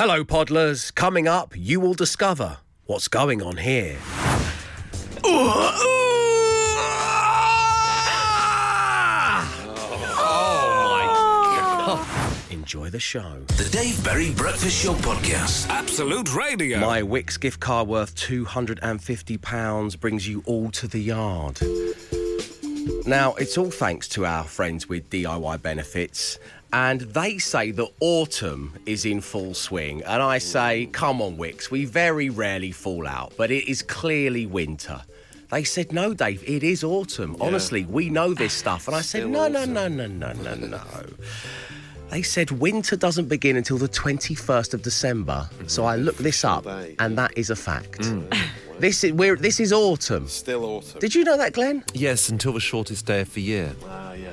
Hello, Podlers. Coming up, you will discover what's going on here. Oh my god. Enjoy the show. The Dave Berry Breakfast Show Podcast. Absolute Radio. My Wickes gift card worth £250 brings you all to the yard. Now, it's all thanks to our friends with DIY benefits, and they say that autumn is in full swing. And I say, come on, Wickes, we very rarely fall out, but it is clearly winter. They said, no, Dave, it is autumn. Honestly, we know this stuff. And I said, Still no, no, autumn. no, no, no, no, no. They said winter doesn't begin until the 21st of December. So I looked this up, and that is a fact. This is we're, this is autumn. Still autumn. Did you know that, Glenn? Yes, until the shortest day of the year. Ah, yes.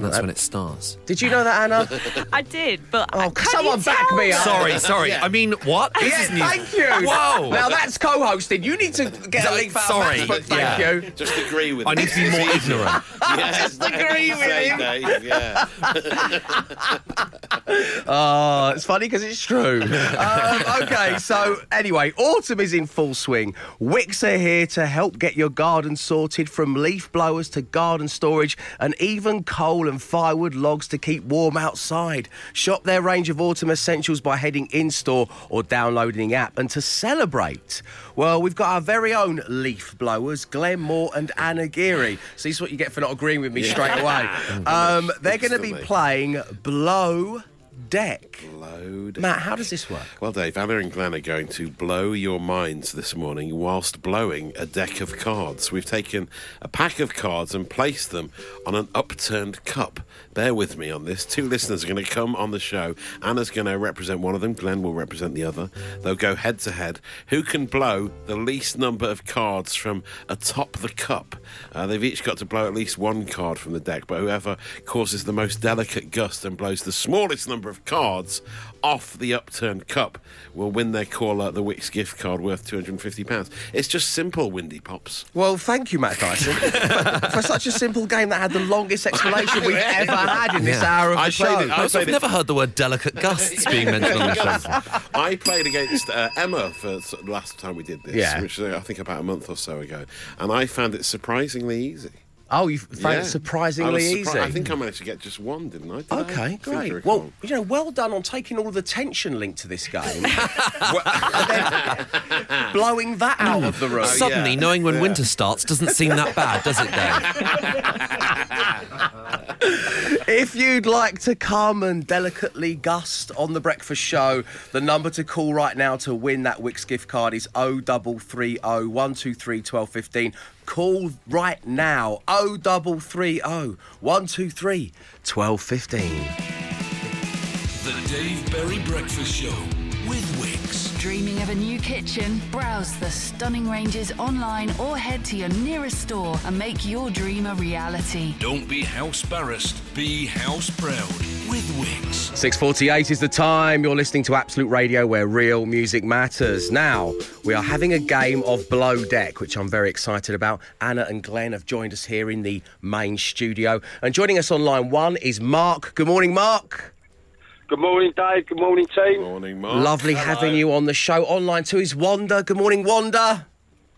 That's when it starts. Did you know that, Anna? I did, but Oh, can someone you back tell? me up. Sorry, sorry. I mean, what? This Yeah, is news. thank you. Whoa. Now that's co-hosting. You need to get a That- link for our sorry, Facebook, Thank yeah. you. Just agree with me. I need to be more ignorant. Yes, Just agree with say, him. Dave, yeah. Oh, it's funny because it's true. um, okay, so anyway, autumn is in full swing. Wickes are here to help get your garden sorted from leaf blowers to garden storage and even coal and firewood logs to keep warm outside. Shop their range of autumn essentials by heading in store or downloading the app. And to celebrate, well, we've got our very own leaf blowers, Glenn Moore and Anna Geary. So this is what you get for not agreeing with me straight away. Um, they're going to be playing Blow Deck. Matt, how does this work? Well, Dave, Anna and Glenn are going to blow your minds this morning whilst blowing a deck of cards. We've taken a pack of cards and placed them on an upturned cup. Bear with me on this. Two listeners are going to come on the show. Anna's going to represent one of them, Glenn will represent the other. They'll go head to head. Who can blow the least number of cards from atop the cup? Uh, they've each got to blow at least one card from the deck, but whoever causes the most delicate gust and blows the smallest number of cards off the upturned cup will win their caller the Wickes gift card worth £250. It's just simple, Windy Pops. Well, thank you, Matt Dyson, for, for such a simple game that had the longest explanation we've ever had in this Yeah. hour of I the show. played it- I Also, I've played it- never heard the word delicate gusts being mentioned on the show. I played against uh, Emma for the last time we did this, Yeah. which was, uh, I think about a month or so ago, and I found it surprisingly easy. Oh, you found Yeah. it surprisingly I easy. I think I managed to get just one, didn't I? Did I? I Okay, think I great. recall. Well, you know, well done on taking all the tension linked to this game, blowing that out of the room. Suddenly, yeah. knowing when Yeah. winter starts doesn't seem that bad, does it, Dave? If you'd like to come and delicately gust on the breakfast show, the number to call right now to win that Wickes gift card is 0330 123 1215. Call right now 0330 123 1215. The Dave Berry Breakfast Show with Wickes. Dreaming of a new kitchen? Browse the stunning ranges online or head to your nearest store and make your dream a reality. Don't be house barrassed, be house proud with Wickes. 6.48 is the time. You're listening to Absolute Radio where real music matters. Now, we are having a game of Blow Deck, which I'm very excited about. Anna and Glenn have joined us here in the main studio. And joining us on line one is Mark. Good morning, Mark. Good morning, Dave. Good morning, team. Good Morning, Mark. Lovely having you on the show. On line two is Wanda. Good morning, Wanda.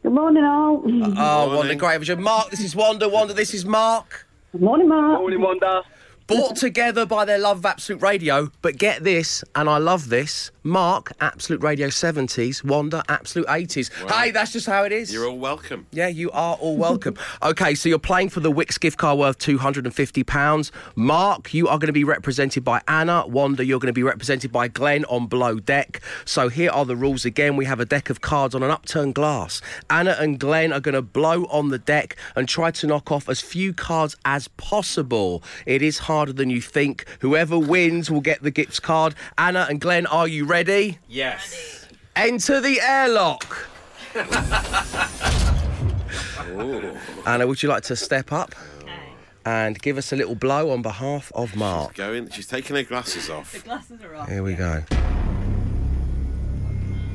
Good morning, all. Oh, Wanda, great. having you. Mark, this is Wanda. Wanda, this is Mark. Good morning, Mark. Morning, Wanda. Brought together by their love of Absolute Radio. But get this, and I love this Mark, Absolute Radio 70s, Wanda, Absolute 80s. Hey, that's just how it is. You're all welcome. Yeah, you are all welcome. okay, so you're playing for the Wickes gift card worth £250. Mark, you are going to be represented by Anna. Wanda, you're going to be represented by Glenn on Blow Deck. So here are the rules again. We have a deck of cards on an upturned glass. Anna and Glenn are going to blow on the deck and try to knock off as few cards as possible. It is harder than you think. Whoever wins will get the gift card. Anna and Glenn, are you ready? Yes. Enter the airlock. Anna, would you like to step up and give us a little blow on behalf of Mark? Going. She's taking her glasses off. The glasses are off. Here we go.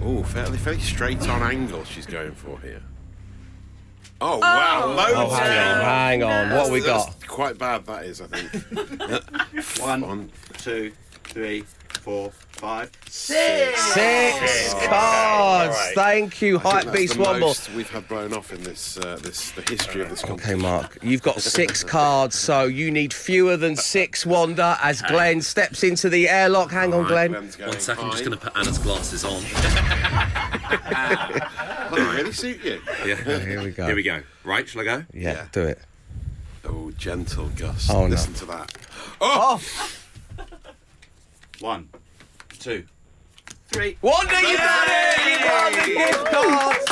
Oh, fairly, fairly straight on angle she's going for here. Oh, oh. wow. Loads Oh, hang on, hang on. What have we That's got? Quite bad, that is, I think. One, One. two, three, four, five, six. Six Oh, cards. okay, all right. Thank you, I Hype Beast the Womble. we've had blown off in this, uh, this the history of this Okay. Mark, you've got six cards, so you need fewer than six, Wanda, as Glenn steps into the airlock. Hang on, Right, Glenn. Glenn's going One second, I'm just going to put Anna's glasses on. Well, they really suit you. Yeah. Here we go. Here we go. Right, shall I go? Yeah, Yeah. do it. Oh, gentle Gus. Oh, no. Listen to that. Oh, One. Two. Wanda, you got it! You won the gift cards!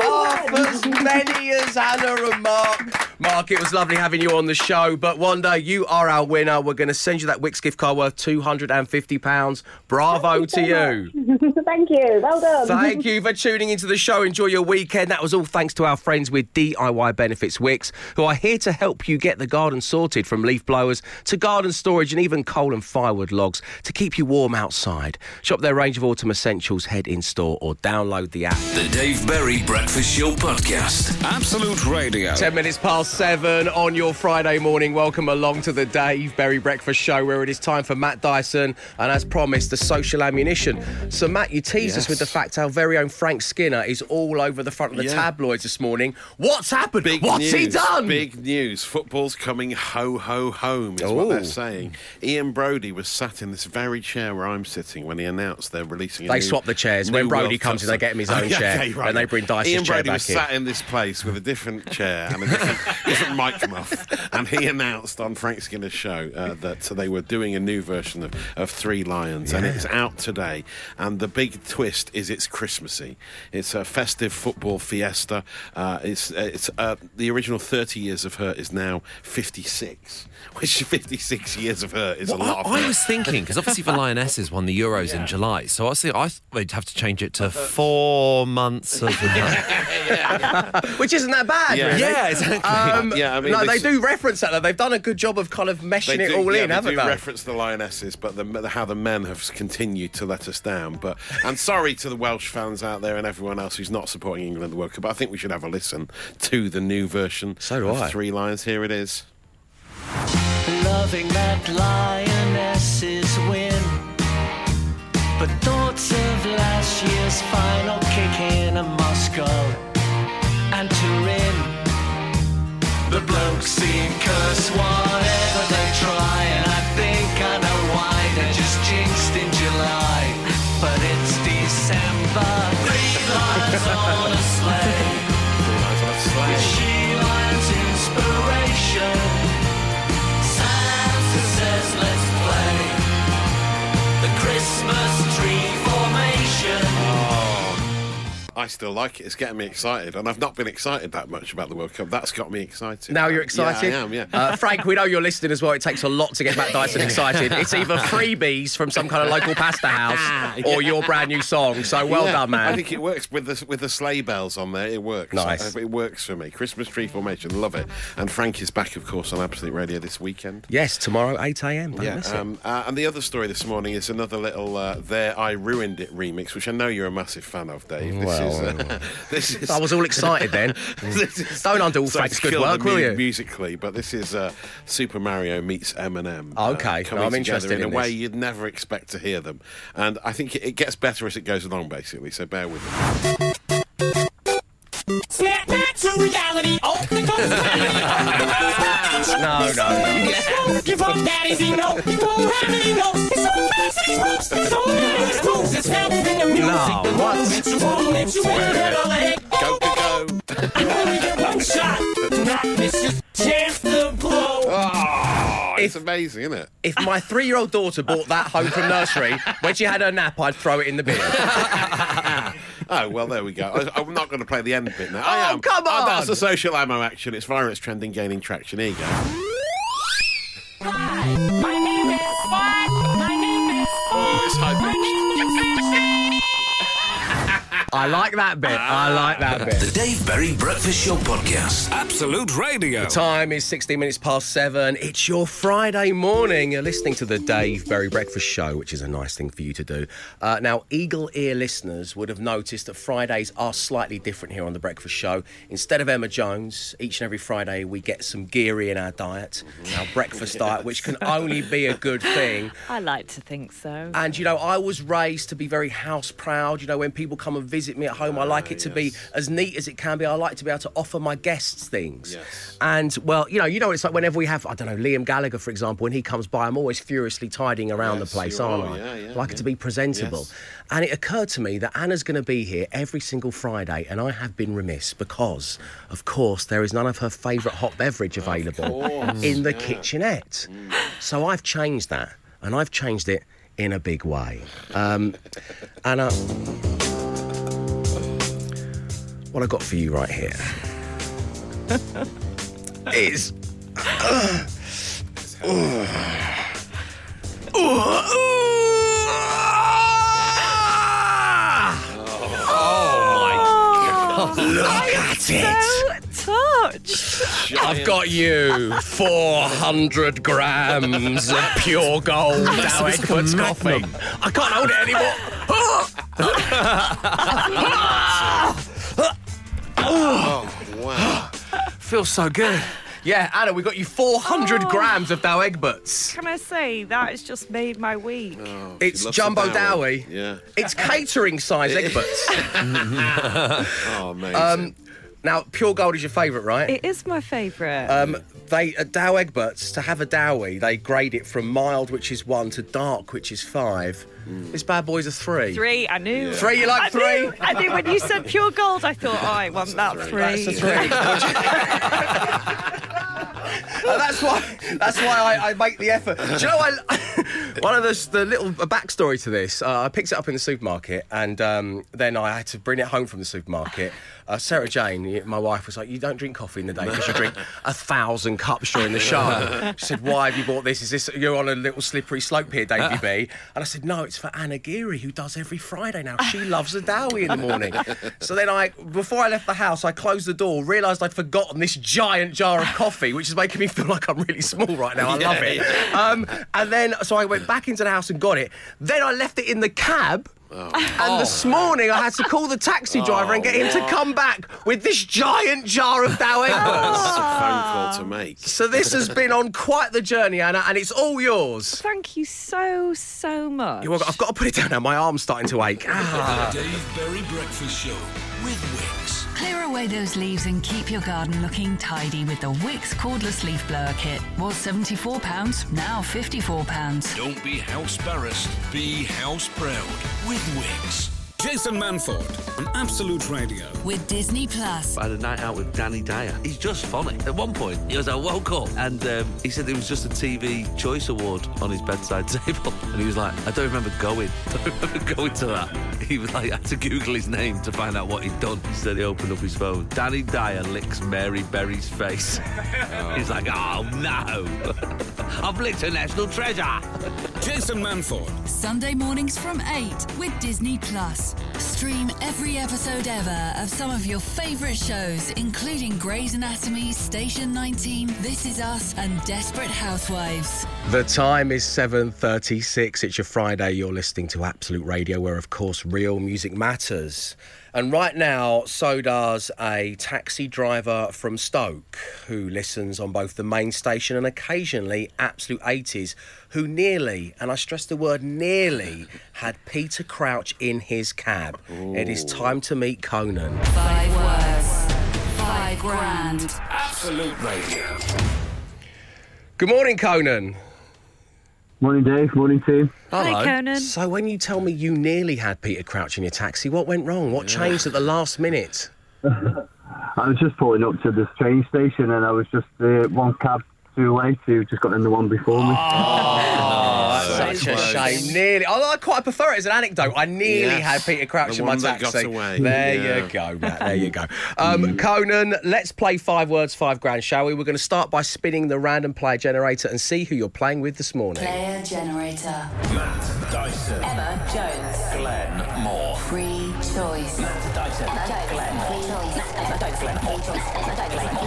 Half as many as Anna and Mark. Mark, it was lovely having you on the show, but Wanda, you are our winner. We're going to send you that Wickes gift card worth £250. Bravo to you. Thank you. Well done. Thank you for tuning into the show. Enjoy your weekend. That was all thanks to our friends with DIY Benefits Wickes, who are here to help you get the garden sorted from leaf blowers to garden storage and even coal and firewood logs to keep you warm outside. Shop their range of autumn essentials, head in store, or download the app. The Dave Berry Breakfast Show Podcast. Absolute Radio. 10 minutes past seven on your Friday morning. Welcome along to the Dave Berry Breakfast Show, where it is time for Matt Dyson and, as promised, the social ammunition. So, Matt, you teased us with the fact our very own Frank Skinner is all over the front of the Yeah. tabloids this morning. What's happened? Big What's news, he done? Big news. Football's coming ho ho home, is what they're oh. saying. Ian Broudie was sat in this very chair where I'm sitting when he announced they're releasing. A They new, swap the chairs. When Broudie comes in, they get him his own chair, and they bring Dyson's Ian chair Broudie back was in. sat in this place with a different chair and a different, different mic muff, and he announced on Frank Skinner's show uh, that they were doing a new version of, of Three Lions, and it's out today. And the big twist is it's Christmassy. It's a festive football fiesta. Uh, it's it's uh, the original 30 years of hurt is now 56, which 56 years of hurt is a Well, lot. Of I, I was thinking because obviously the Lionesses won the Euros in July, so I was thinking I thought they'd have to change it to four months of. Which isn't that bad, Yeah. really. yeah, exactly. Um, Um, yeah, I mean, no, this- they do reference that. though. They've done a good job of kind of meshing They it all yeah, in, they haven't do they? reference the lionesses, but the, how the men have continued to let us down. But and sorry to the Welsh fans out there and everyone else who's not supporting England the World Cup. But I think we should have a listen to the new version. So do of I. Three Lions. Here it is. Loving that lionesses win. But thoughts of last year's final kick in Moscow seem curse I still like it. It's getting me excited, and I've not been excited that much about the World Cup. That's got me excited. Now you're excited. Yeah, I am. Yeah. Uh, Frank, we know you're listening as well. It takes a lot to get Matt Dyson excited. It's either freebies from some kind of local pasta house or your brand new song. So well Yeah, done, man. I think it works with the with the sleigh bells on there. It works. Nice. Uh, It works for me. Christmas tree formation, love it. And Frank is back, of course, on Absolute Radio this weekend. yes, tomorrow 8 a.m. Yeah, miss it. um, uh, and the other story this morning is another little uh, "There I Ruined It" remix, which I know you're a massive fan of, Dave. This Well, is uh, this is. I was all excited then. is- Don't undo all sorry Frank's good work, will you? Musically, but this is uh, Super Mario meets Eminem. Oh, okay. coming No, I'm interested in, in a way you'd never expect to hear them, and I think it, it gets better as it goes along, basically. So bear with me. Snap back to reality. Open No, no, no. Give up daddies, you know. You won't have any no. It's so fast, it's roast, it's so many schools. It's happening in the music. No, the what? moment you won't let you in. Never let Go, go, go! You only get one shot. Do not miss your chance to blow. Oh, it's amazing, isn't it? If my three-year-old daughter brought that home from nursery when she had her nap, I'd throw it in the bin. Oh well, there we go. I, I'm not going to play the end bit now. I Oh, am. come Oh, that's on. the social ammo action. It's virus trending, gaining traction. Here you go. I like that bit. I like that bit. The Dave Berry Breakfast Show Podcast. Absolute Radio. The time is 16 minutes past seven. It's your Friday morning. You're listening to the Dave Berry Breakfast Show, which is a nice thing for you to do. Uh, now, eagle ear listeners would have noticed that Fridays are slightly different here on the Breakfast Show. Instead of Emma Jones, each and every Friday we get some geary in our diet, our breakfast diet, which can only be a good thing. I like to think so. And you know, I was raised to be very house proud. You know, when people come and visit me at home, I like it to be as neat as it can be. I like to be able to offer my guests things. Yes. And well, you know, you know, it's like whenever we have, I don't know, Liam Gallagher, for example, when he comes by, I'm always furiously tidying around Yes, the place, aren't are. I? Yeah, yeah, I like it to be presentable. And it occurred to me that Anna's going to be here every single Friday, and I have been remiss because, of course, there is none of her favourite hot beverage available in the yeah. kitchenette. So I've changed that, and I've changed it in a big way. Um, Anna, what I got for you right here is. Look at it! So touched. I've got you 400 grams of pure gold Douwe Egbert's coffee. I can't hold it anymore. Oh, wow. Feels so good. Yeah, Anna, we got you 400 Oh. grams of Douwe Egbert's. Can I say that has just made my week? Oh, It's jumbo the dowie. Yeah. It's catering size Egbert's. Oh, amazing. Um, now, pure gold is your favourite, right? It is my favourite. Um, they at Douwe Egberts to have a Dowie, they grade it from mild, which is one, to dark, which is five. This bad boy's a three. three, I knew. Three, you like I three? Knew, I knew when you said pure gold, I thought, oh, I want that three. That's a three. Uh, that's why. That's why I, I make the effort. Do you know? I, one of the the little a backstory to this. Uh, I picked it up in the supermarket, and um, then I had to bring it home from the supermarket. Uh, Sarah Jane, my wife, was like, "You don't drink coffee in the day because you drink a thousand cups during the show." She said, "Why have you bought this? Is this you're on a little slippery slope here, Davey B?" And I said, "No, it's for Anna Geary, who does every Friday now. She loves a Dowie in the morning." So then I, before I left the house, I closed the door, realised I'd forgotten this giant jar of coffee, which is making me feel like I'm really small right now. I love it. Um, and then, so I went back into the house and got it. Then I left it in the cab. And this morning I had to call the taxi driver and get him to come back with this giant jar of Douwe Egberts. That's a phone call to make. So this has been on quite the journey, Anna, and it's all yours. Thank you so, so much. You're welcome. I've got to put it down now. My arm's starting to ache. Ah. The Dave Berry Breakfast Show with Wickes. Clear away those leaves and keep your garden looking tidy with the Wickes cordless leaf blower kit. Was £74, now £54. Don't be house embarrassed, be house proud with Wickes. Jason Manford on Absolute Radio. With Disney Plus. I had a night out with Danny Dyer. He's just funny. At one point, he was like, woke up, and um, he said it was just a TV Choice Award on his bedside table. And he was like, I don't remember going. I don't remember going to that. He was like, I had to Google his name to find out what he'd done. He said he opened up his phone. Danny Dyer licks Mary Berry's face. He's like, oh no. I've licked a national treasure. Jason Manford. Sunday mornings from 8 with Disney Plus. Stream every episode ever of some of your favourite shows, including Grey's Anatomy, Station 19, This Is Us, and Desperate Housewives. The time is 7.36. It's your Friday. You're listening to Absolute Radio, where, of course, real music matters. And right now, so does a taxi driver from Stoke who listens on both the main station and occasionally Absolute 80s, who nearly, and I stress the word nearly, had Peter Crouch in his cab. It is time to meet Conan. Five words, five grand. Absolute Radio. Good morning, Conan. Morning, Dave. Morning, team. Hi, Conan. So, when you tell me you nearly had Peter Crouch in your taxi, what went wrong? What changed at the last minute? I was just pulling up to this train station and I was just uh, one cab too late to just got in the one before me. Oh, that's such a shame. Nearly. Although I quite prefer it as an anecdote. I nearly Yes. had Peter Crouch The in my one that taxi. got away. There Yeah. you go, Matt. There you go. Um, Conan, let's play five words, five grand, shall we? We're going to start by spinning the random player generator and see who you're playing with this morning. Player generator. Matt Dyson. Emma Jones. Glenn Moore. Free choice. Glenn Moore. Glenn Moore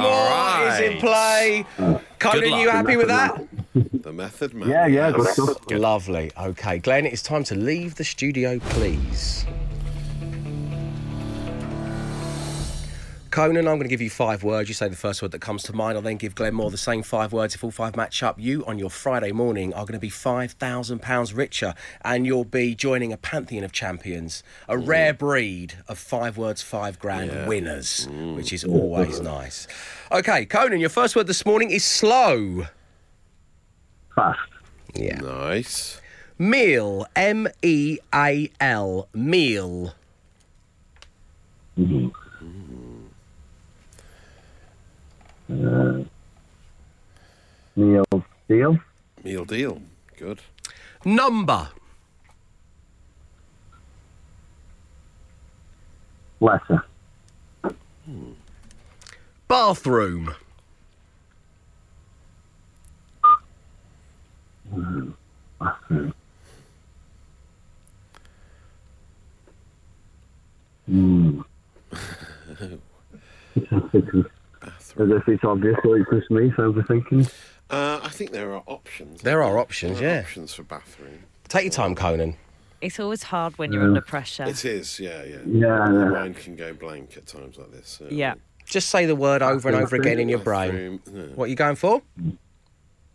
All is in play. Conan, luck. you happy with that? The method man. Yeah, yeah, good stuff. Lovely. Okay, Glenn, it's time to leave the studio, please. Conan, I'm going to give you five words. You say the first word that comes to mind. I'll then give Glenn Moore the same five words. If all five match up, you on your Friday morning are going to be £5,000 richer and you'll be joining a pantheon of champions, a mm. rare breed of five words, five grand winners, mm. which is always nice. Okay, Conan, your first word this morning is slow. Fast. Yeah. Nice. Meal, M E A L, meal. Mm-hmm. Uh, Neil Deal. Meal deal. Good. Number, Letter. bathroom, Bathroom. Hmm. As if it's obvious, so it's just me overthinking. Uh, I think there are options. There are options, There are yeah. Options for bathroom. Take your time, Conan. It's always hard when you're Yeah. under pressure. It is, yeah, yeah. Yeah, The yeah. mind can go blank at times like this. so- Yeah. Just say the word over and over again in your brain. Bathroom, yeah. What are you going for?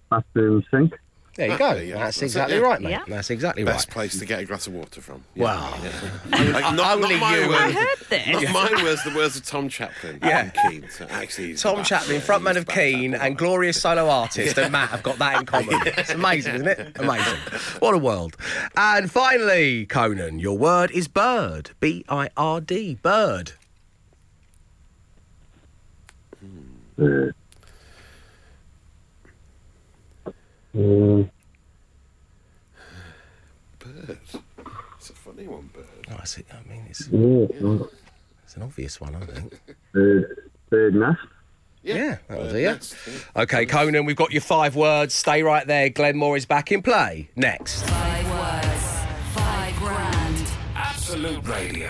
Bathroom sink. There you Ah, go. there you. That's That's it, exactly yeah. right, mate. Yeah. That's exactly Best right. Best place to get a glass of water from. Wow. Like, not, Only not mine you. were- I heard this. Not mine was the words of Tom Chaplin. Yeah. from Keane. So actually, he's Tom back Chaplin, frontman of back Keane, and glorious solo artist, and Matt have got that in common. It's amazing, isn't it? Amazing. What a world. And finally, Conan, your word is bird. B I R D. Bird. Uh, uh, Bird. It's a funny one, bird. Oh, I see. I mean, it's, yeah. it's an obvious one, I think. Bird, bird nest. Yeah, that'll bird do you. nest. Okay, Conan, we've got your five words. Stay right there. Glenn Moore is back in play. Next. Five words, five grand. Absolute Radio.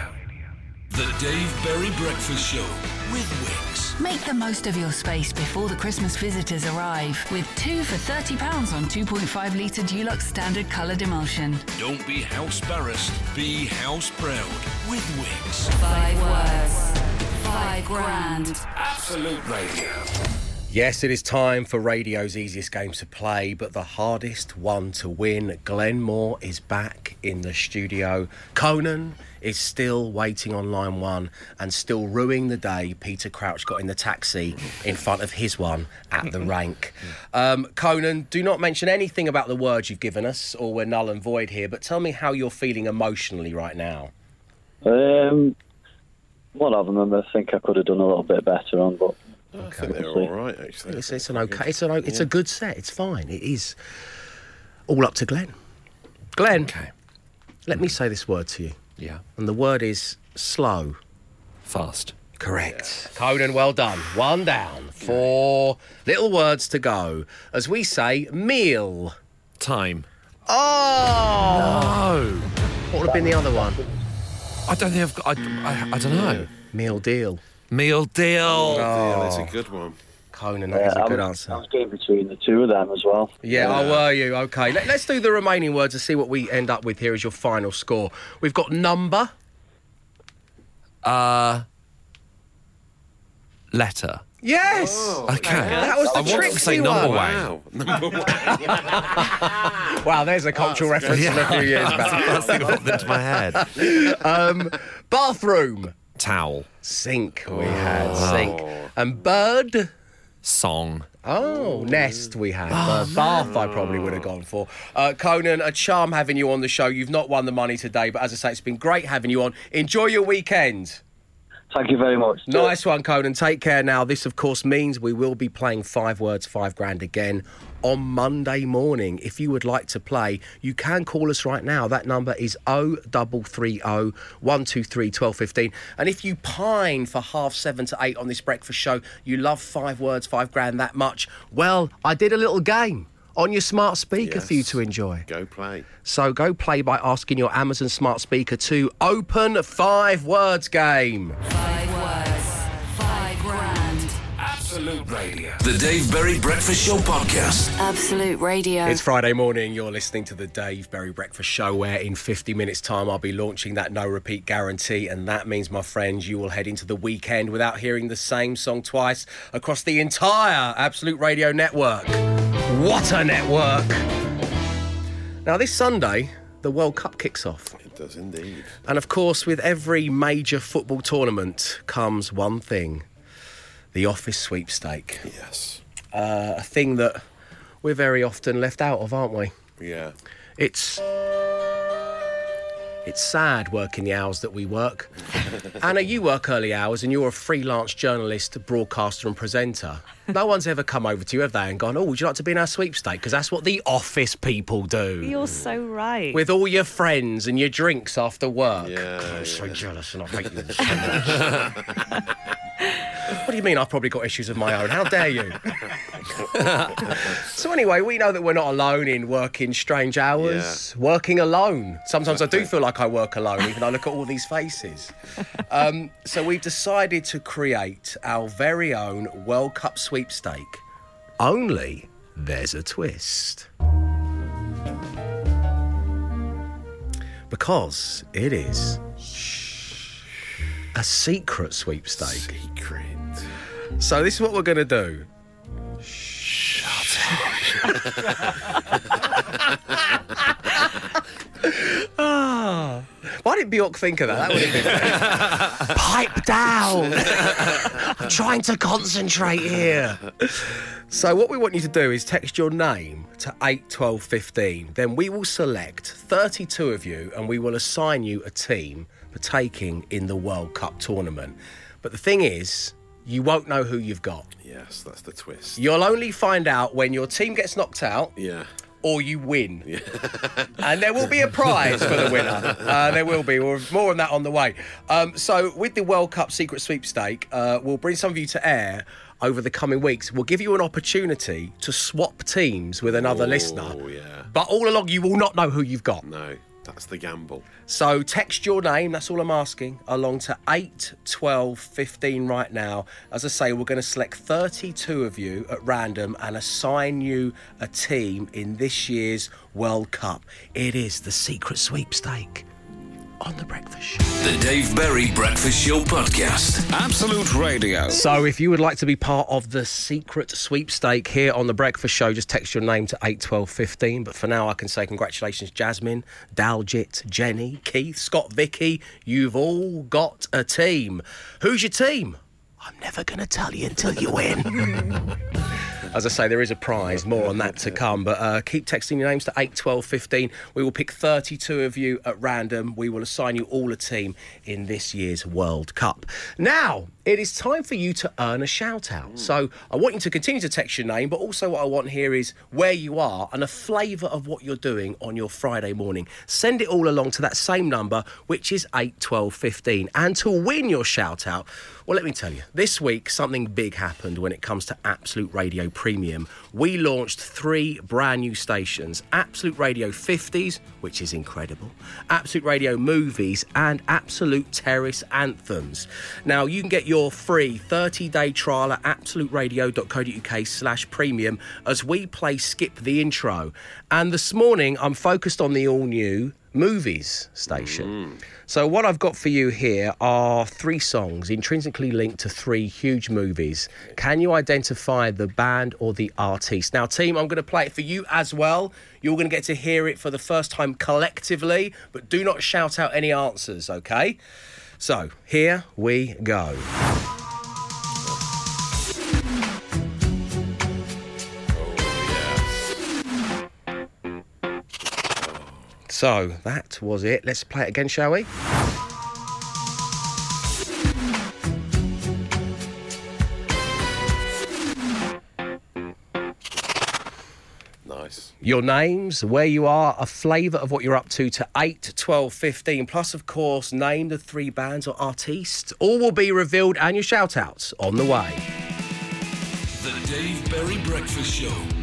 The Dave Berry Breakfast Show with Wickes. Make the most of your space before the Christmas visitors arrive with two for £30 on 2.5 litre Dulux standard coloured emulsion. Don't be house embarrassed, be house proud with Wickes. Five words, five grand. Absolute Radio. Yes, it is time for radio's easiest game to play, but the hardest one to win. Glenn Moore is back in the studio. Conan is still waiting on line one and still ruining the day Peter Crouch got in the taxi in front of his one at the rank. Um, Conan, do not mention anything about the words you've given us, or we're null and void here, but tell me how you're feeling emotionally right now. Um, one of them I think I could have done a little bit better on, but I think they're all right, actually. It's, it's an okay. It's an. o- It's a good set. It's fine. It is all up to Glenn. Glenn, Okay. let me say this word to you, Yeah. and the word is slow. Fast. Correct. Conan, well done. One down. Four little words to go. As we say, meal. Time. Oh. No. What would have been the other one? I don't think I've got. I, I, I don't know. Meal deal. Meal deal. Oh, Yeah, that's a good one. Conan, that is a I good was, answer. I was going between the two of them as well. Yeah, oh, were you? Okay. Let, us do the remaining words and see what we end up with here as your final score. We've got number. Uh. Letter. Yes. Okay. That was the I wanted to say number one. way. Wow. Wow, there's a cultural that's reference from a few years back. That's the first thing that popped into my head. Um, bathroom. Towel. Sink, we had. Sink. And bird. Song. Oh, nest we had. Bird bath, I probably would have gone for. Uh, Conan, a charm having you on the show. You've not won the money today, but as I say, it's been great having you on. Enjoy your weekend. Thank you very much. Nice one, Conan. Take care now. This, of course, means we will be playing five words, five grand again on Monday morning. If you would like to play, you can call us right now. That number is 0330 123 1215. And if you pine for half seven to eight on this breakfast show, you love five words, five grand that much, well, I did a little game on your smart speaker for you to enjoy. Go play. So go play by asking your Amazon smart speaker to open five words game. Five words, five grand. Absolute Radio. The Dave Berry Breakfast Show podcast. Absolute Radio. It's Friday morning. You're listening to the Dave Berry Breakfast Show, where in 50 minutes' time I'll be launching that no repeat guarantee. And that means, my friends, you will head into the weekend without hearing the same song twice across the entire Absolute Radio network. What a network! Now, this Sunday, the World Cup kicks off. It does indeed. And of course, with every major football tournament comes one thing the office sweepstake. Yes. Uh, a thing that we're very often left out of, aren't we? Yeah. It's. It's sad working the hours that we work. Anna, you work early hours and you're a freelance journalist, broadcaster, and presenter. No one's ever come over to you, have they, and gone, Oh, would you like to be in our sweepstake? Because that's what the office people do. You're so right. With all your friends and your drinks after work. Yeah, I'm so jealous and I hate you so much. what do you mean I've probably got issues of my own? How dare you? so anyway, we know that we're not alone in working strange hours, working alone. Sometimes I do feel like I work alone, even though I look at all these faces. Um, so we've decided to create our very own World Cup sweepstake. Only there's a twist. Because it is a secret sweepstake. Secret. So this is what we're going to do. Ah. Why didn't Bjork think of that? That would have been pipe down. I'm trying to concentrate here. So what we want you to do is text your name to 81215. Then we will select 32 of you and we will assign you a team partaking in the World Cup tournament. But the thing is, you won't know who you've got. Yes, that's the twist. You'll only find out when your team gets knocked out Yeah. or you win. Yeah. and there will be a prize for the winner. Uh, there will be. We'll, more on that on the way. Um, so, with the World Cup secret sweepstake, uh, we'll bring some of you to air over the coming weeks. We'll give you an opportunity to swap teams with another listener. Oh, yeah. But all along, you will not know who you've got. No, that's the gamble. So text your name, that's all I'm asking, along to 8, 12, 15 right now. As I say, we're going to select 32 of you at random and assign you a team in this year's World Cup. It is the secret sweepstake on the breakfast show. The Dave Berry Breakfast Show podcast. Absolute Radio. So, if you would like to be part of the secret sweepstake here on the Breakfast Show, just text your name to eight twelve fifteen. But for now, I can say congratulations, Jasmine, Daljit, Jenny, Keith, Scott, Vicky. You've all got a team. Who's your team? I'm never going to tell you until you win. As I say, there is a prize. More on that to come. But uh, keep texting your names to 8, 12, 15. We will pick 32 of you at random. We will assign you all a team in this year's World Cup. Now, it is time for you to earn a shout out. So I want you to continue to text your name, but also what I want here is where you are and a flavour of what you're doing on your Friday morning. Send it all along to that same number, which is 8, 12, 15. And to win your shout out, well, let me tell you, this week something big happened when it comes to Absolute Radio Premium. We launched three brand new stations Absolute Radio 50s, which is incredible, Absolute Radio Movies, and Absolute Terrace Anthems. Now, you can get your free 30 day trial at absoluteradio.co.uk slash premium as we play Skip the Intro. And this morning, I'm focused on the all new movies station. Mm. So what I've got for you here are three songs intrinsically linked to three huge movies. Can you identify the band or the artist? Now, team, I'm going to play it for you as well. You're going to get to hear it for the first time collectively, but do not shout out any answers, okay? So, here we go. So that was it. Let's play it again, shall we? Nice. Your names, where you are, a flavour of what you're up to to 8, 12, 15, plus, of course, name the three bands or artistes. All will be revealed and your shout outs on the way. The Dave Berry Breakfast Show.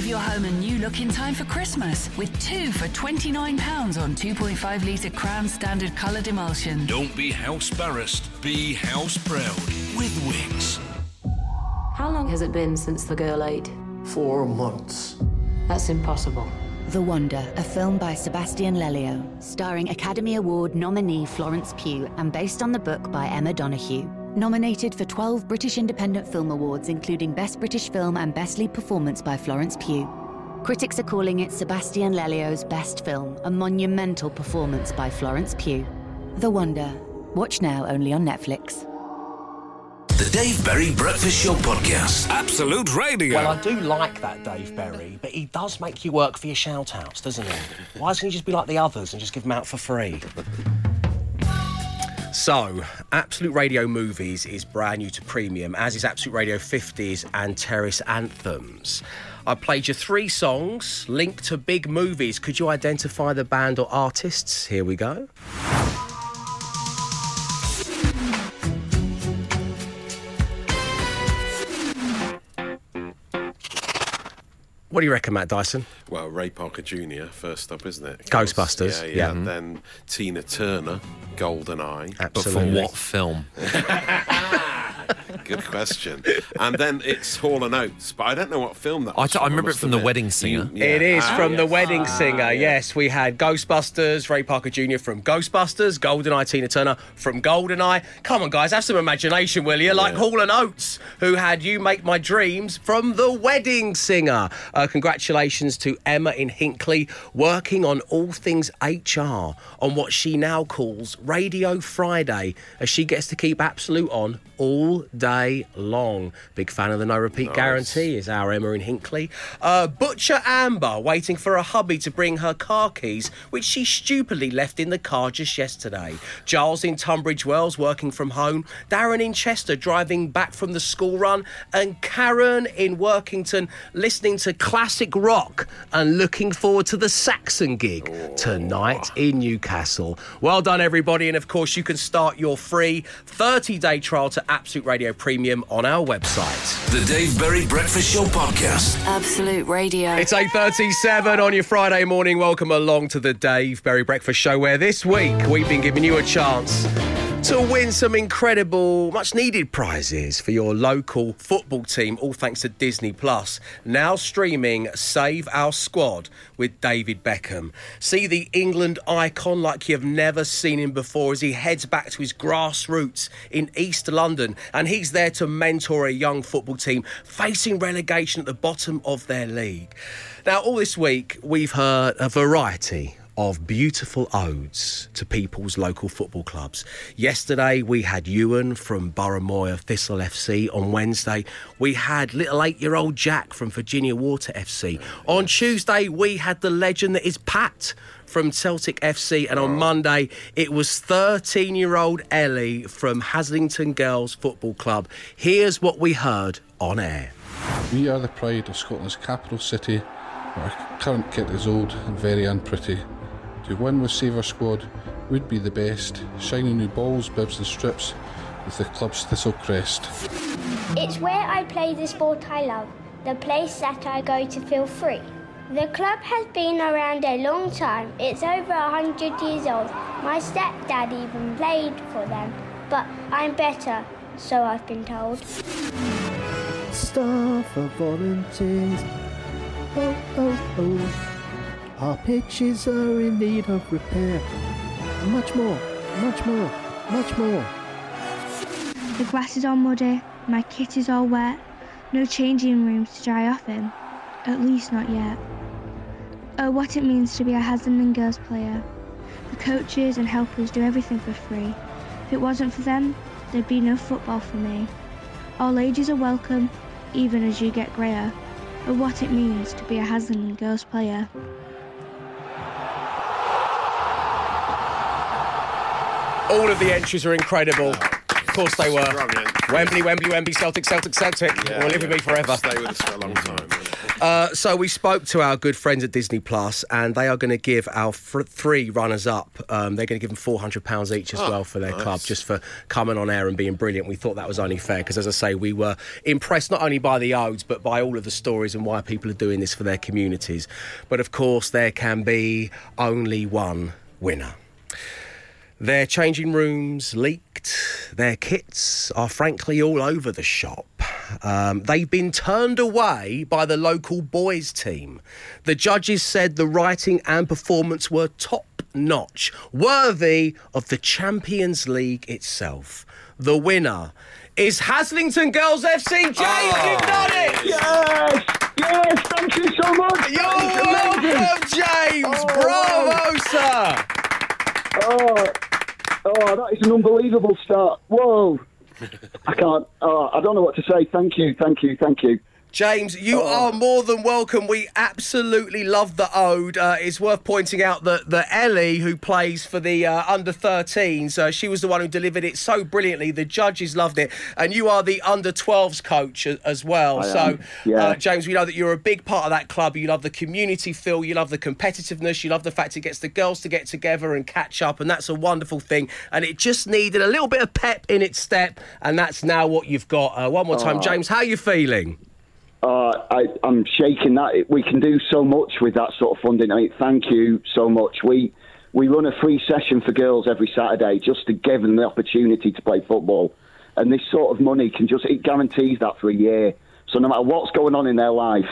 Give your home a new look in time for Christmas with two for £29 on 2.5 litre Crown Standard coloured emulsion. Don't be house embarrassed, be house proud with Wickes. How long has it been since the girl ate? Four months. That's impossible. The Wonder, a film by Sebastian Lelio, starring Academy Award nominee Florence Pugh and based on the book by Emma Donoghue. Nominated for 12 British Independent Film Awards, including Best British Film and Best Lead Performance by Florence Pugh. Critics are calling it Sebastian Lelio's best film, a monumental performance by Florence Pugh. The Wonder. Watch now only on Netflix. The Dave Berry Breakfast Show podcast. Absolute Radio. Well, I do like that Dave Berry, but he does make you work for your shout outs, doesn't he? Why doesn't he just be like the others and just give them out for free? So, Absolute Radio Movies is brand new to premium, as is Absolute Radio 50s and Terrace Anthems. I played you three songs linked to big movies. Could you identify the band or artists? Here we go. What do you reckon, Matt Dyson? Well, Ray Parker Jr. first up, isn't it? Ghostbusters, Yeah, yeah. yeah. Mhm. Then Tina Turner, Golden Eye. Absolutely. But from what film? Good question. and then it's Hall and Oates, but I don't know what film that I was. t- I from, remember it from The admit. Wedding Singer. You- yeah. is Ah, from The. Wedding Ah, Singer. yeah. Yes, we had Ghostbusters, Ray Parker Jr. from Ghostbusters, Goldeneye, Tina Turner from Goldeneye. Come on, guys, have some imagination, will you? Like Hall and Oates, who had You Make My Dreams from The Wedding Singer. Uh, congratulations to Emma in Hinckley, working on all things HR on what she now calls Radio Friday, as she gets to keep Absolute on all day long. Big fan of the no repeat Nice. guarantee is our Emma in Hinckley. Uh, Butcher Amber waiting for a hubby to bring her car keys, which she stupidly left in the car just yesterday. Giles in Tunbridge Wells working from home. Darren in Chester driving back from the school run. And Karen in Workington listening to classic rock and looking forward to the Saxon gig tonight in Newcastle. Well done, everybody. And of course, you can start your free 30 day trial to Absolute Radio Premium on our website. The Dave Berry Breakfast Show podcast. Absolute Radio. It's 8.37 on your Friday morning. Welcome along to the Dave Berry Breakfast Show, where this week we've been giving you a chance to win some incredible, much needed prizes for your local football team, all thanks to Disney Plus. Now streaming Save Our Squad with David Beckham. See the England icon like you've never seen him before as he heads back to his grassroots in East London and he's there to mentor a young football team facing relegation at the bottom of their league. Now, all this week, we've heard a variety of beautiful odes to people's local football clubs. Yesterday, we had Ewan from Boroughmuir Thistle FC. On Wednesday, we had little eight year old Jack from Virginia Water FC. On Tuesday, we had the legend that is Pat from Celtic FC. And on Monday, it was 13 year old Ellie from Haslington Girls Football Club. Here's what we heard on air. We are the pride of Scotland's capital city, our current kit is old and very unpretty. To win with Save Our Squad would be the best, shiny new balls, bibs and strips with the club's thistle crest. It's where I play the sport I love, the place that I go to feel free. The club has been around a long time, it's over a hundred years old. My stepdad even played for them, but I'm better, so I've been told. Staff for volunteers. Oh, oh, oh. Our pitches are in need of repair. Much more, much more, much more. The grass is all muddy, my kit is all wet, no changing rooms to dry off in, at least not yet. Oh, what it means to be a Haslington Girls player. The coaches and helpers do everything for free. If it wasn't for them, there'd be no football for me. All ages are welcome, even as you get greyer. Oh, what it means to be a Haslington Girls player. All of the entries are incredible. Of course they were. Wembley, Wembley, Wembley, Celtic, Celtic, Celtic. Yeah, will live with me forever. Stay with us for a long time. Uh, so we spoke to our good friends at Disney Plus, and they are going to give our fr- three runners-up. Um, they're going to give them four hundred pounds each as Oh, well for their nice. club, just for coming on air and being brilliant. We thought that was only fair because, as I say, we were impressed not only by the odes but by all of the stories and why people are doing this for their communities. But of course, there can be only one winner. Their changing rooms leaked. Their kits are frankly all over the shop. Um, they've been turned away by the local boys team. The judges said the writing and performance were top notch, worthy of the Champions League itself. The winner is Haslington Girls FC. James, you've done it! Yes! Yes! Thank you so much! You're welcome, James! Bravo, sir! Oh, oh, that is an unbelievable start. Whoa! I can't. Oh, I don't know what to say. Thank you, thank you, thank you. James, you are more than welcome. We absolutely love the ode. Uh, it's worth pointing out that, that Ellie, who plays for the uh, under 13s, uh, she was the one who delivered it so brilliantly. The judges loved it. And you are the under 12s coach as well. I so, yeah. uh, James, we know that you're a big part of that club. You love the community feel, you love the competitiveness, you love the fact it gets the girls to get together and catch up. And that's a wonderful thing. And it just needed a little bit of pep in its step. And that's now what you've got. Uh, one more time, Oh. James, how are you feeling? Uh, I, I'm shaking that. We can do so much with that sort of funding. I mean, thank you so much. We we run a free session for girls every Saturday just to give them the opportunity to play football, and this sort of money can just it guarantees that for a year. So no matter what's going on in their life,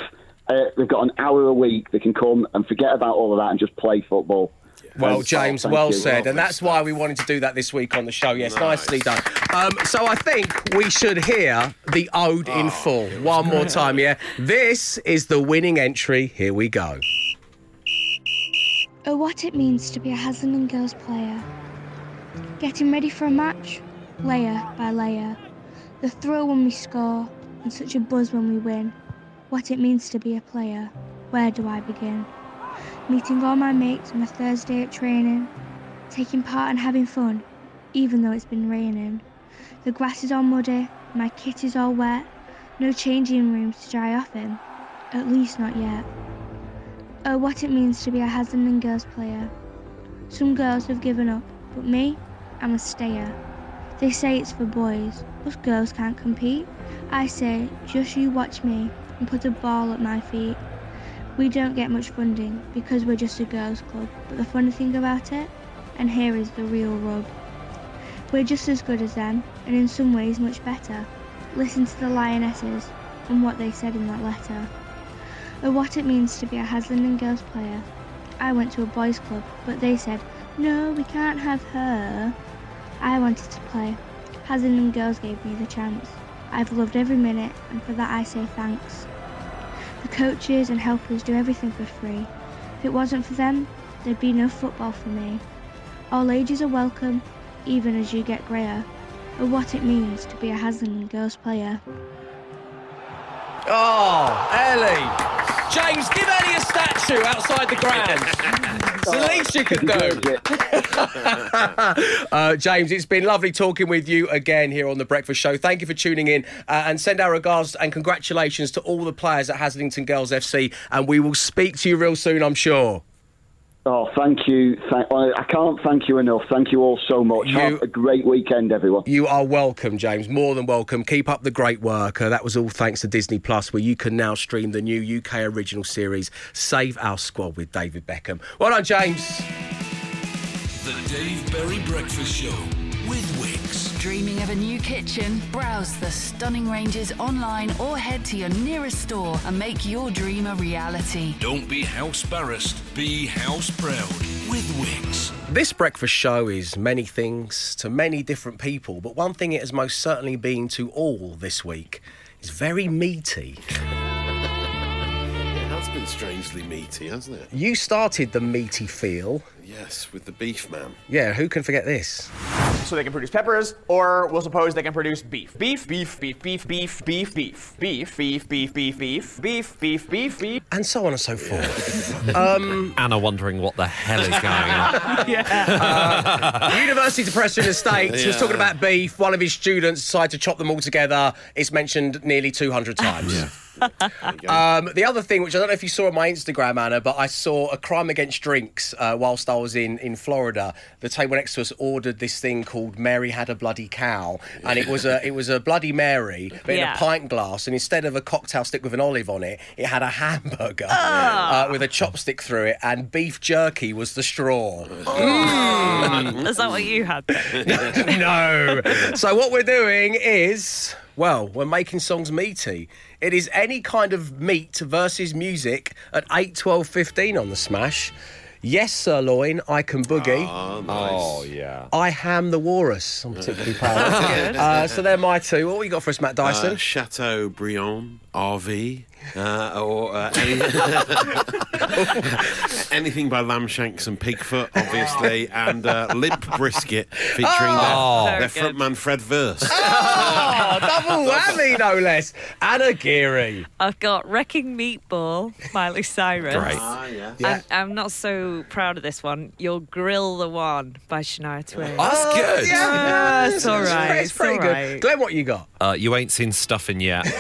uh, they've got an hour a week. They can come and forget about all of that and just play football. Well, James, oh, well you. said, and that's why we wanted to do that this week on the show. Yes, nicely done. Um, so I think we should hear the ode in full one more time. Yeah, this is the winning entry. Here we go. Oh, what it means to be a Haslington Girls player. Getting ready for a match, layer by layer. The thrill when we score, and such a buzz when we win. What it means to be a player. Where do I begin? Meeting all my mates on a Thursday at training. Taking part and having fun, even though it's been raining. The grass is all muddy, my kit is all wet. No changing rooms to dry off in. At least not yet. Oh, what it means to be a Haslington Girls player. Some girls have given up, but me, I'm a stayer. They say it's for boys, us girls can't compete. I say, just you watch me and put a ball at my feet. We don't get much funding because we're just a girls' club, but the funny thing about it, and here is the real rub. We're just as good as them, and in some ways much better. Listen to the Lionesses and what they said in that letter. Or what it means to be a Haslington Girls player. I went to a boys' club, but they said, no, we can't have her. I wanted to play. Haslington Girls gave me the chance. I've loved every minute, and for that I say thanks. The coaches and helpers do everything for free. If it wasn't for them, there'd be no football for me. All ages are welcome, even as you get greyer. Or what it means to be a Haslington Girls player. Oh, Ellie. James, give Ellie a statue outside the ground. It's the least you could do. uh, James, it's been lovely talking with you again here on The Breakfast Show. Thank you for tuning in uh, and send our regards and congratulations to all the players at Haslington Girls FC. And we will speak to you real soon, I'm sure. Oh, thank you. Thank, I I can't thank you enough. Thank you all so much. Have a great weekend, everyone. You are welcome, James. More than welcome. Keep up the great work. Uh, that was all thanks to Disney Plus, where you can now stream the new UK original series Save Our Squad with David Beckham. Well done, James. The Dave Berry Breakfast Show with Wickes. Dreaming of a new kitchen? Browse the stunning ranges online or head to your nearest store and make your dream a reality. Don't be house barrassed, be house proud with Wickes. This breakfast show is many things to many different people, but one thing it has most certainly been to all this week is very meaty. It has been strangely meaty, hasn't it? You started the meaty feel. Yes, with the beef man. Yeah, who can forget this? So they can produce peppers, or we'll suppose they can produce beef. Beef, beef, beef, beef, beef, beef, beef, beef, beef, beef, beef, beef, beef, beef, beef, beef. And so on and so forth. um, Anna wondering what the hell is going on. uh, University Press in the States was talking about beef. One of his students decided to chop them all together. It's mentioned nearly 200 times. Um, the other thing, which I don't know if you saw on my Instagram, Anna, but I saw a crime against drinks uh, whilst I was in, in Florida. The table next to us ordered this thing called Mary Had a Bloody Cow, and it was a it was a Bloody Mary, but in a pint glass, and instead of a cocktail stick with an olive on it, it had a hamburger Ah. uh, with a chopstick through it, and beef jerky was the straw. Is that what you had? no. So what we're doing is, well, we're making songs meaty. It is any kind of meat versus music at 8, 12, 15 on the Smash. Yes, sirloin, I can boogie. Oh, yeah. I ham the walrus. I'm particularly proud of. That's. Uh, so they're my two. What we got for us, Matt Dyson? Uh, Chateau Briand RV. Uh, or uh, any- anything by Lamshanks and Pigfoot, obviously, and uh, Limp Brisket featuring Oh. their, Very their frontman Fred Verse. oh, double whammy, no less. Anna Geary. I've got Wrecking Meatball, Miley Cyrus. Great. Ah, yeah. I'm, I'm not so proud of this one. You'll Grill the One by Shania Twain. That's good. Yeah, it's all It's pretty- It's pretty all good. right. Glenn, what you got? Uh, you ain't seen stuffing yet.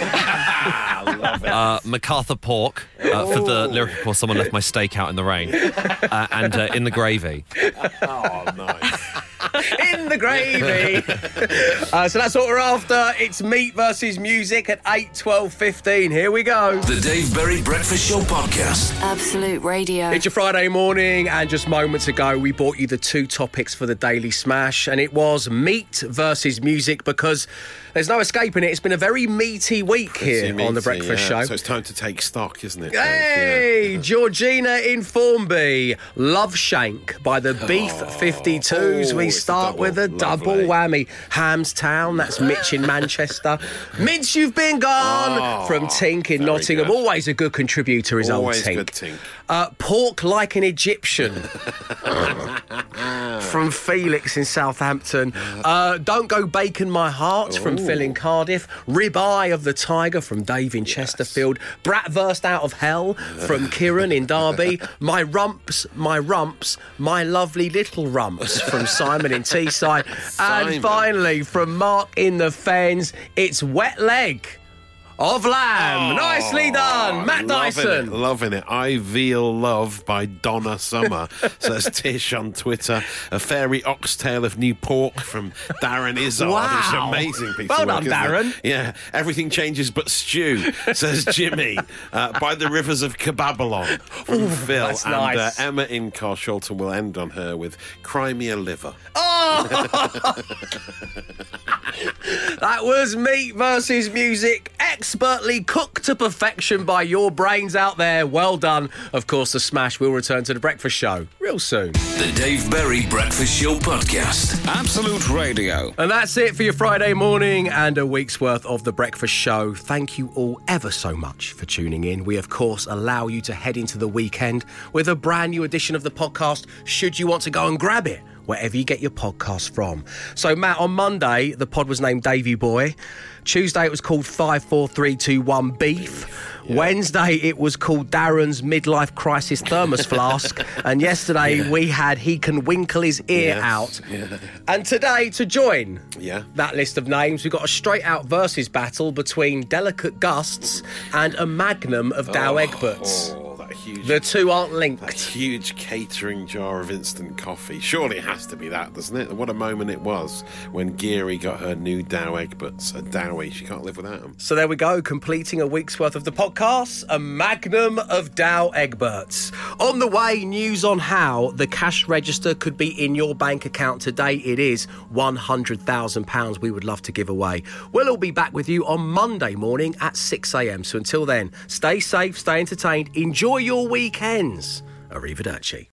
uh, MacArthur Pork uh, for the lyric course. Someone left my steak out in the rain, uh, and uh, in the gravy. Oh, nice. in the gravy. uh, so that's what we're after. It's meat versus music at 8, 12, 15. Here we go. The Dave Berry Breakfast Show podcast. Absolute Radio. It's your Friday morning, and just moments ago, we brought you the two topics for the Daily Smash, and it was meat versus music because there's no escaping it. It's been a very meaty week here Pretty on the Breakfast yeah. Show. So it's time to take stock, isn't it? Hey, Georgina in Formby, Love Shank by the Beef 52s. we start with a double whammy. Hamstown, that's Mitch in Manchester. Mitch, you've been gone Oh, from Tink in Nottingham. good. Always a good contributor, is Always old Tink. good Tink. Uh, pork like an Egyptian. from Felix in Southampton. Uh, Don't Go Bacon My Heart from. Phil in Cardiff. Rib Eye of the Tiger from Dave in Chesterfield. Bratwurst Out of Hell from Kieran in Derby. My Rumps, My Rumps, My Lovely Little Rumps from Simon in Teesside. Simon. And finally, from Mark in the Fens, it's Wet Leg of Lamb. Nicely done, Matt Oh, Loving Dyson. It, loving it. I Veal Love by Donna Summer, says Tish on Twitter. A fairy oxtail of new pork from Darren Izzard. Wow. It's an amazing piece Well of work, done, Darren. it? Yeah. Everything changes but stew, says Jimmy. Uh, by the rivers of Kababylon from Ooh, Phil. that's and nice. uh, Emma in Carshalton will end on her with Crimea Liver. Oh! that was meat versus music, expertly cooked to perfection by your brains out there. Well done. Of course, the Smash will return to the breakfast show real soon. The Dave Berry Breakfast Show podcast. Absolute Radio. And that's it for your Friday morning and a week's worth of The Breakfast Show. Thank you all ever so much for tuning in. We, of course, allow you to head into the weekend with a brand new edition of the podcast, should you want to go and grab it. Wherever you get your podcast from. So, Matt, on Monday, the pod was named Davy Boy. Tuesday, it was called 54321 Beef. Wednesday, it was called Darren's Midlife Crisis Thermos Flask. and yesterday, we had He Can Winkle His Ear Yes. Out. Yeah. And today, to join Yeah. that list of names, we've got a straight out versus battle between Delicate Gusts and a magnum of Douwe oh. Egberts. Oh, that huge. The two aren't That linked. huge catering jar of instant coffee. Surely it has to be that, doesn't it? What a moment it was when Geary got her new Douwe Egberts. A Dowie, she can't live without them. So there we go, completing a week's worth of the podcast, a magnum of Douwe Egberts. On the way, news on how the cash register could be in your bank account today. It is £100,000 we would love to give away. We'll all be back with you on Monday morning at 6am. So until then, stay safe, stay entertained, enjoy your weekends. Arrivederci.